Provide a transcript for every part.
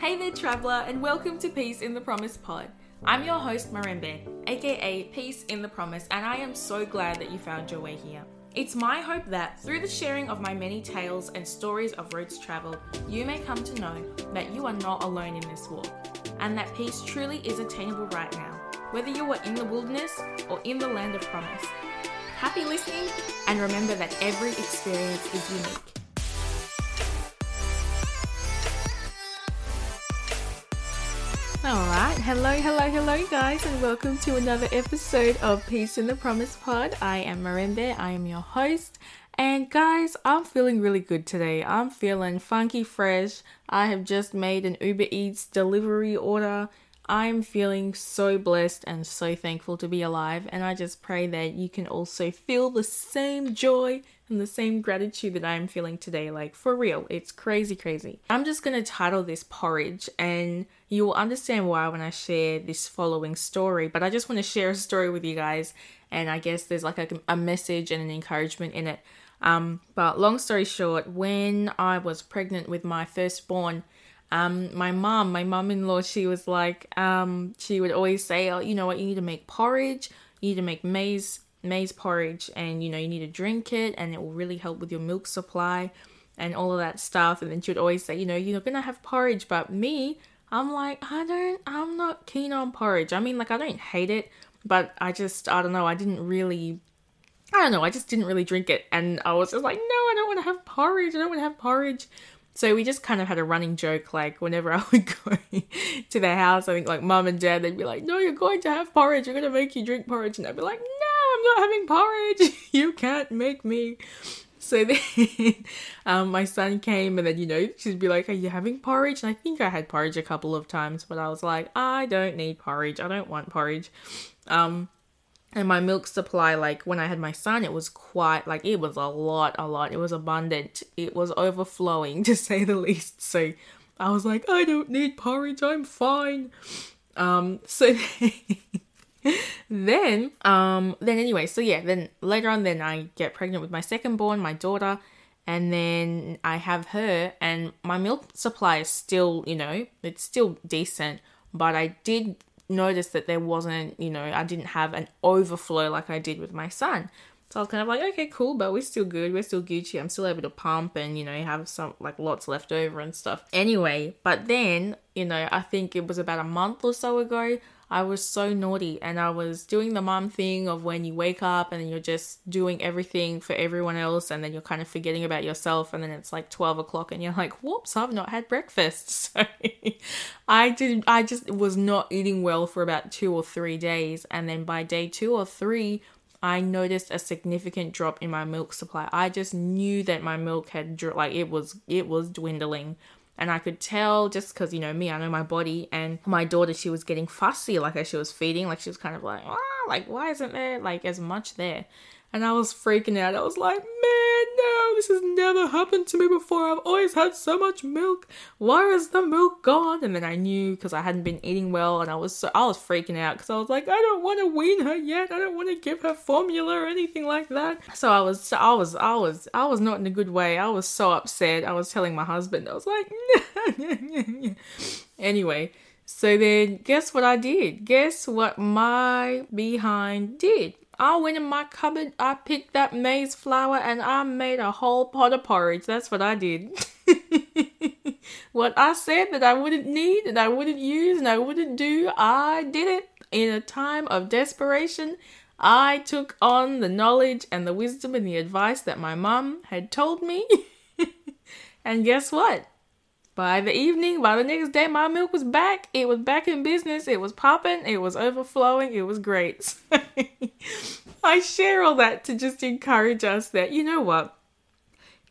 Hey there, traveler, and welcome to Peace in the Promise Pod. I'm your host, Marembe, aka Peace in the Promise, and I am so glad that you found your way here. It's my hope that through the sharing of my many tales and stories of roads traveled, you may come to know that you are not alone in this walk, and that peace truly is attainable right now, whether you are in the wilderness or in the land of promise. Happy listening, and remember that every experience is unique. Alright, hello, hello, hello, guys, and welcome to another episode of Peace in the Promise Pod. I am Marembe, I am your host, and guys, I'm feeling really good today. I'm feeling funky fresh. I have just made an Uber Eats delivery order. I'm feeling so blessed and so thankful to be alive, and I just pray that you can also feel the same joy and the same gratitude that I'm feeling today. Like, for real, it's crazy, crazy. I'm just gonna title this Porridge, and you will understand why when I share this following story. But I just want to share a story with you guys, and I guess there's like a, a message and an encouragement in it. Um, but long story short, when I was pregnant with my firstborn, um, my mom, my mom-in-law, she was like, um, she would always say, oh, you know what, you need to make porridge, you need to make maize maize porridge and you know you need to drink it and it will really help with your milk supply and all of that stuff. And then she would always say you know you're not gonna have porridge but me i'm like i don't i'm not keen on porridge. I mean like i don't hate it but i just i don't know i didn't really i don't know i just didn't really drink it. And i was just like no i don't want to have porridge. I don't want to have porridge so we just kind of had a running joke, like whenever I would go to their house, I think like mum and dad, they'd be like, "No, you're going to have porridge. You're going to make you drink porridge," and I'd be like, "No, I'm not having porridge. you can't make me." So then um, my son came, and then you know she'd be like, "Are you having porridge?" And I think I had porridge a couple of times, but I was like, "I don't need porridge. I don't want porridge." Um, and my milk supply like when i had my son it was quite like it was a lot a lot. It was abundant. It was overflowing to say the least. So i was like i don't need porridge. I'm fine. Um so then um then anyway so yeah then later on then i get pregnant with my second born my daughter. And then i have her and my milk supply is still you know it's still decent. But i did notice that there wasn't you know i didn't have an overflow like i did with my son so I was kind of like, okay, cool, but we're still good. We're still Gucci. I'm still able to pump and, you know, have some like lots left over and stuff. Anyway, but then, you know, I think it was about a month or so ago, I was so naughty and I was doing the mom thing of when you wake up and you're just doing everything for everyone else and then you're kind of forgetting about yourself and then it's like 12 o'clock and you're like, whoops, I've not had breakfast. So I did, I just was not eating well for about two or three days. And then by day two or three, I noticed a significant drop in my milk supply. I just knew that my milk had like it was it was dwindling. And I could tell just because, you know, me, I know my body. And my daughter, she was getting fussy, like as she was feeding. Like she was kind of like, ah, like, why isn't there like as much there? And I was freaking out. I was like, man, no, this has never happened to me before. I've always had so much milk. Why is the milk gone? And then I knew because I hadn't been eating well and I was so, I was freaking out because I was like, I don't want to wean her yet. I don't want to give her formula or anything like that. So I was, I was, I was, I was not in a good way. I was so upset. I was telling my husband, I was like, anyway. So then, guess what I did? Guess what my behind did? I went in my cupboard, I picked up maize flour, and I made a whole pot of porridge. That's what I did. what I said that I wouldn't need and I wouldn't use and I wouldn't do, I did it. In a time of desperation, I took on the knowledge and the wisdom and the advice that my mum had told me. and guess what? By the evening, by the next day, my milk was back. It was back in business. It was popping. It was overflowing. It was great. I share all that to just encourage us that, you know what?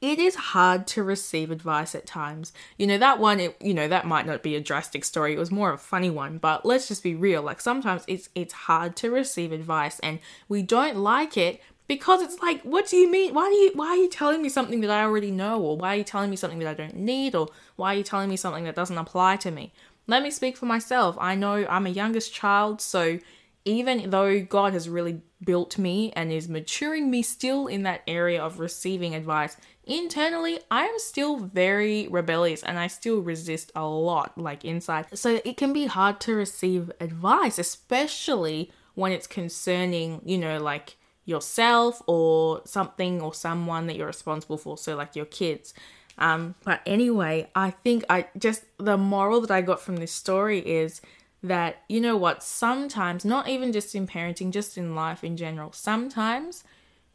It is hard to receive advice at times. You know, that one, it, you know, that might not be a drastic story. It was more of a funny one, but let's just be real. Like sometimes it's it's hard to receive advice and we don't like it because it's like what do you mean? Why do you why are you telling me something that i already know? Or why are you telling me something that i don't need? Or why are you telling me something that doesn't apply to me? Let me speak for myself. I know i'm a youngest child so even though God has really built me and is maturing me still in that area of receiving advice, internally, I am still very rebellious and I still resist a lot, like inside. So it can be hard to receive advice, especially when it's concerning, you know, like yourself or something or someone that you're responsible for. So, like your kids. Um, but anyway, I think I just the moral that I got from this story is that you know what, sometimes, not even just in parenting, just in life in general, sometimes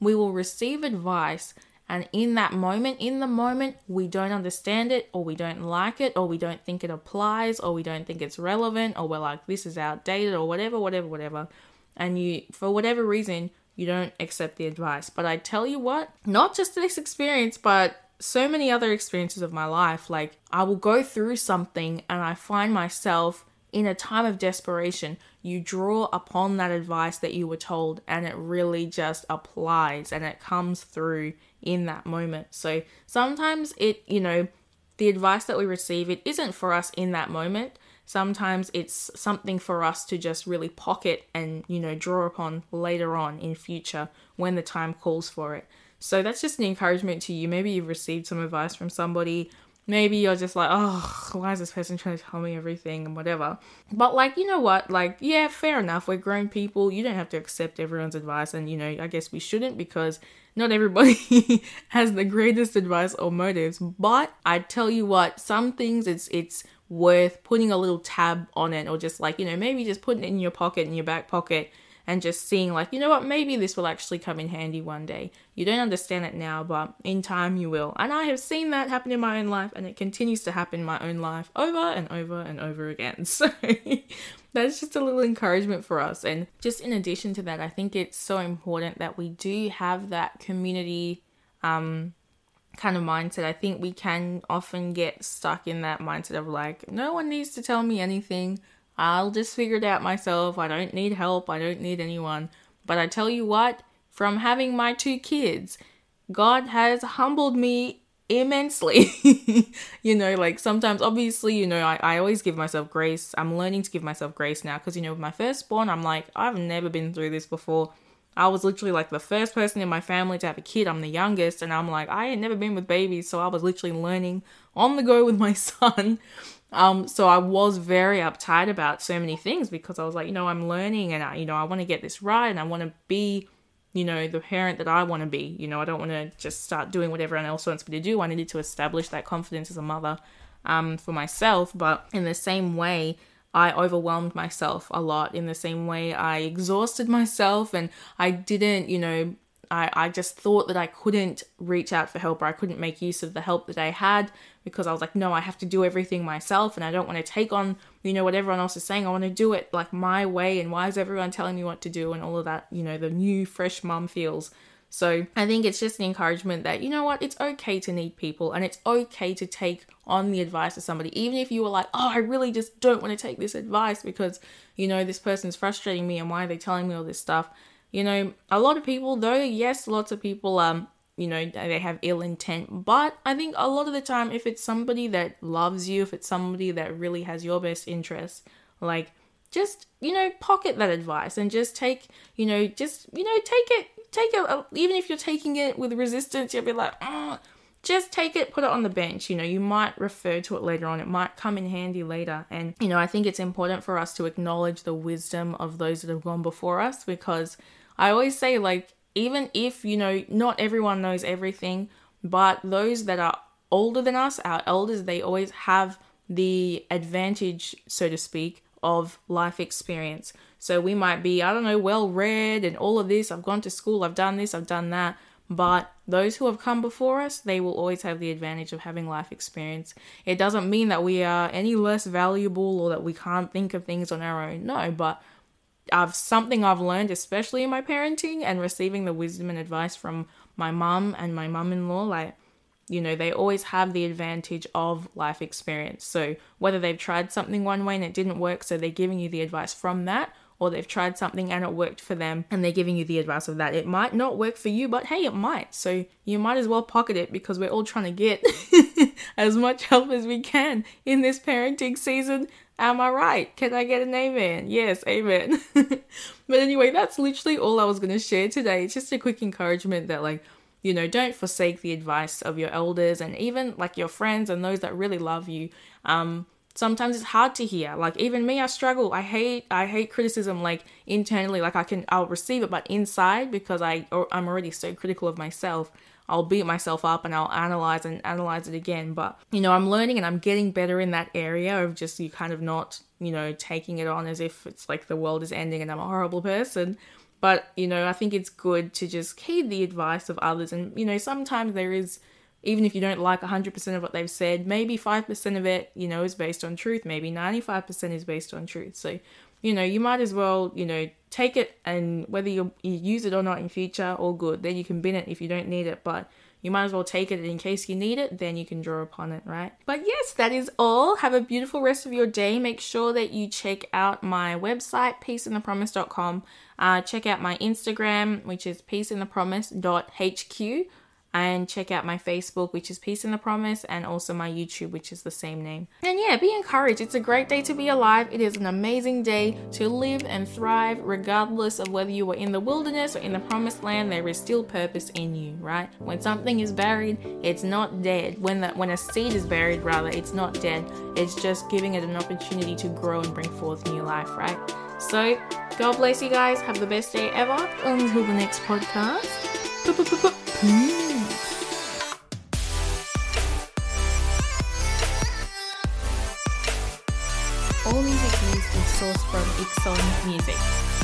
we will receive advice and in that moment, in the moment, we don't understand it, or we don't like it, or we don't think it applies, or we don't think it's relevant, or we're like, this is outdated, or whatever, whatever, whatever. And you, for whatever reason, you don't accept the advice. But I tell you what, not just this experience, but so many other experiences of my life, like I will go through something and I find myself in a time of desperation, you draw upon that advice that you were told and it really just applies and it comes through in that moment. So sometimes it, you know, the advice that we receive, it isn't for us in that moment. Sometimes it's something for us to just really pocket and, you know, draw upon later on in future when the time calls for it. So that's just an encouragement to you. Maybe you've received some advice from somebody maybe you're just like, oh, why is this person trying to tell me everything and whatever. But like, you know what? Like, yeah, fair enough. We're grown people. You don't have to accept everyone's advice. And, you know, I guess we shouldn't because not everybody has the greatest advice or motives. But I tell you what, some things it's it's worth putting a little tab on it or just like, you know, maybe just putting it in your pocket, in your back pocket and just seeing like you know what maybe this will actually come in handy one day. You don't understand it now but in time you will. And i have seen that happen in my own life and it continues to happen in my own life over and over and over again. So that's just a little encouragement for us. And just in addition to that i think it's so important that we do have that community um kind of mindset i think we can often get stuck in that mindset of like no one needs to tell me anything I'll just figure it out myself. I don't need help. I don't need anyone. But I tell you what, from having my two kids, God has humbled me immensely. you know, like sometimes, obviously, you know, I, I always give myself grace. I'm learning to give myself grace now because, you know, with my firstborn, I'm like, I've never been through this before. I was literally like the first person in my family to have a kid. I'm the youngest, and I'm like, I had never been with babies, so I was literally learning on the go with my son. Um, so I was very uptight about so many things because I was like, you know, I'm learning and I, you know, I want to get this right and I want to be, you know, the parent that I want to be. You know, I don't want to just start doing what everyone else wants me to do. I needed to establish that confidence as a mother um, for myself. But in the same way, I overwhelmed myself a lot. In the same way, I exhausted myself and I didn't, you know, I, I just thought that I couldn't reach out for help or I couldn't make use of the help that I had because I was like, no, I have to do everything myself and I don't want to take on, you know, what everyone else is saying. I want to do it like my way and why is everyone telling me what to do and all of that, you know, the new fresh mum feels. So I think it's just an encouragement that, you know what, it's okay to need people and it's okay to take on the advice of somebody, even if you were like, oh, I really just don't want to take this advice because, you know, this person's frustrating me and why are they telling me all this stuff. You know, a lot of people, though, yes, lots of people, um, you know, they have ill intent, but I think a lot of the time, if it's somebody that loves you, if it's somebody that really has your best interests, like, just, you know, pocket that advice and just take, you know, just, you know, take it, take it, even if you're taking it with resistance, you'll be like, oh, just take it, put it on the bench. You know, you might refer to it later on. It might come in handy later. And, you know, I think it's important for us to acknowledge the wisdom of those that have gone before us because I always say, like, even if, you know, not everyone knows everything, but those that are older than us, our elders, they always have the advantage, so to speak, of life experience. So we might be, I don't know, well read and all of this. I've gone to school, I've done this, I've done that. But those who have come before us, they will always have the advantage of having life experience. It doesn't mean that we are any less valuable or that we can't think of things on our own. No, but I've something I've learned, especially in my parenting and receiving the wisdom and advice from my mum and my mum-in-law, like you know, they always have the advantage of life experience. So whether they've tried something one way and it didn't work, so they're giving you the advice from that, or they've tried something and it worked for them and they're giving you the advice of that. It might not work for you, but hey, it might. So you might as well pocket it because we're all trying to get as much help as we can in this parenting season. Am I right? Can I get an amen? Yes, amen. but anyway, that's literally all I was going to share today. It's just a quick encouragement that, like, you know, don't forsake the advice of your elders and even like your friends and those that really love you. Um, sometimes it's hard to hear. Like even me i struggle. I hate i hate criticism like internally. Like i can i'll receive it but inside because i i'm already so critical of myself i'll beat myself up and i'll analyze and analyze it again. But you know i'm learning and i'm getting better in that area of just you kind of not you know taking it on as if it's like the world is ending and i'm a horrible person but you know i think it's good to just heed the advice of others and you know sometimes there is even if you don't like 100% of what they've said, maybe 5% of it, you know, is based on truth. Maybe 95% is based on truth. So, you know, you might as well, you know, take it and whether you, you use it or not in future, all good. Then you can bin it if you don't need it. But you might as well take it in case you need it, then you can draw upon it, right? But yes, that is all. Have a beautiful rest of your day. Make sure that you check out my website, peaceinthepromise.com. Uh, check out my Instagram, which is peaceinthepromise.hq and check out my Facebook, which is Peace in the Promise, and also my YouTube, which is the same name. And yeah, be encouraged. It's a great day to be alive. It is an amazing day to live and thrive, regardless of whether you are in the wilderness or in the promised land. There is still purpose in you, right? When something is buried, it's not dead. When that when a seed is buried, rather, it's not dead. It's just giving it an opportunity to grow and bring forth new life, right? So, God bless you guys. Have the best day ever. Until the next podcast. All sourced from Ikson Music.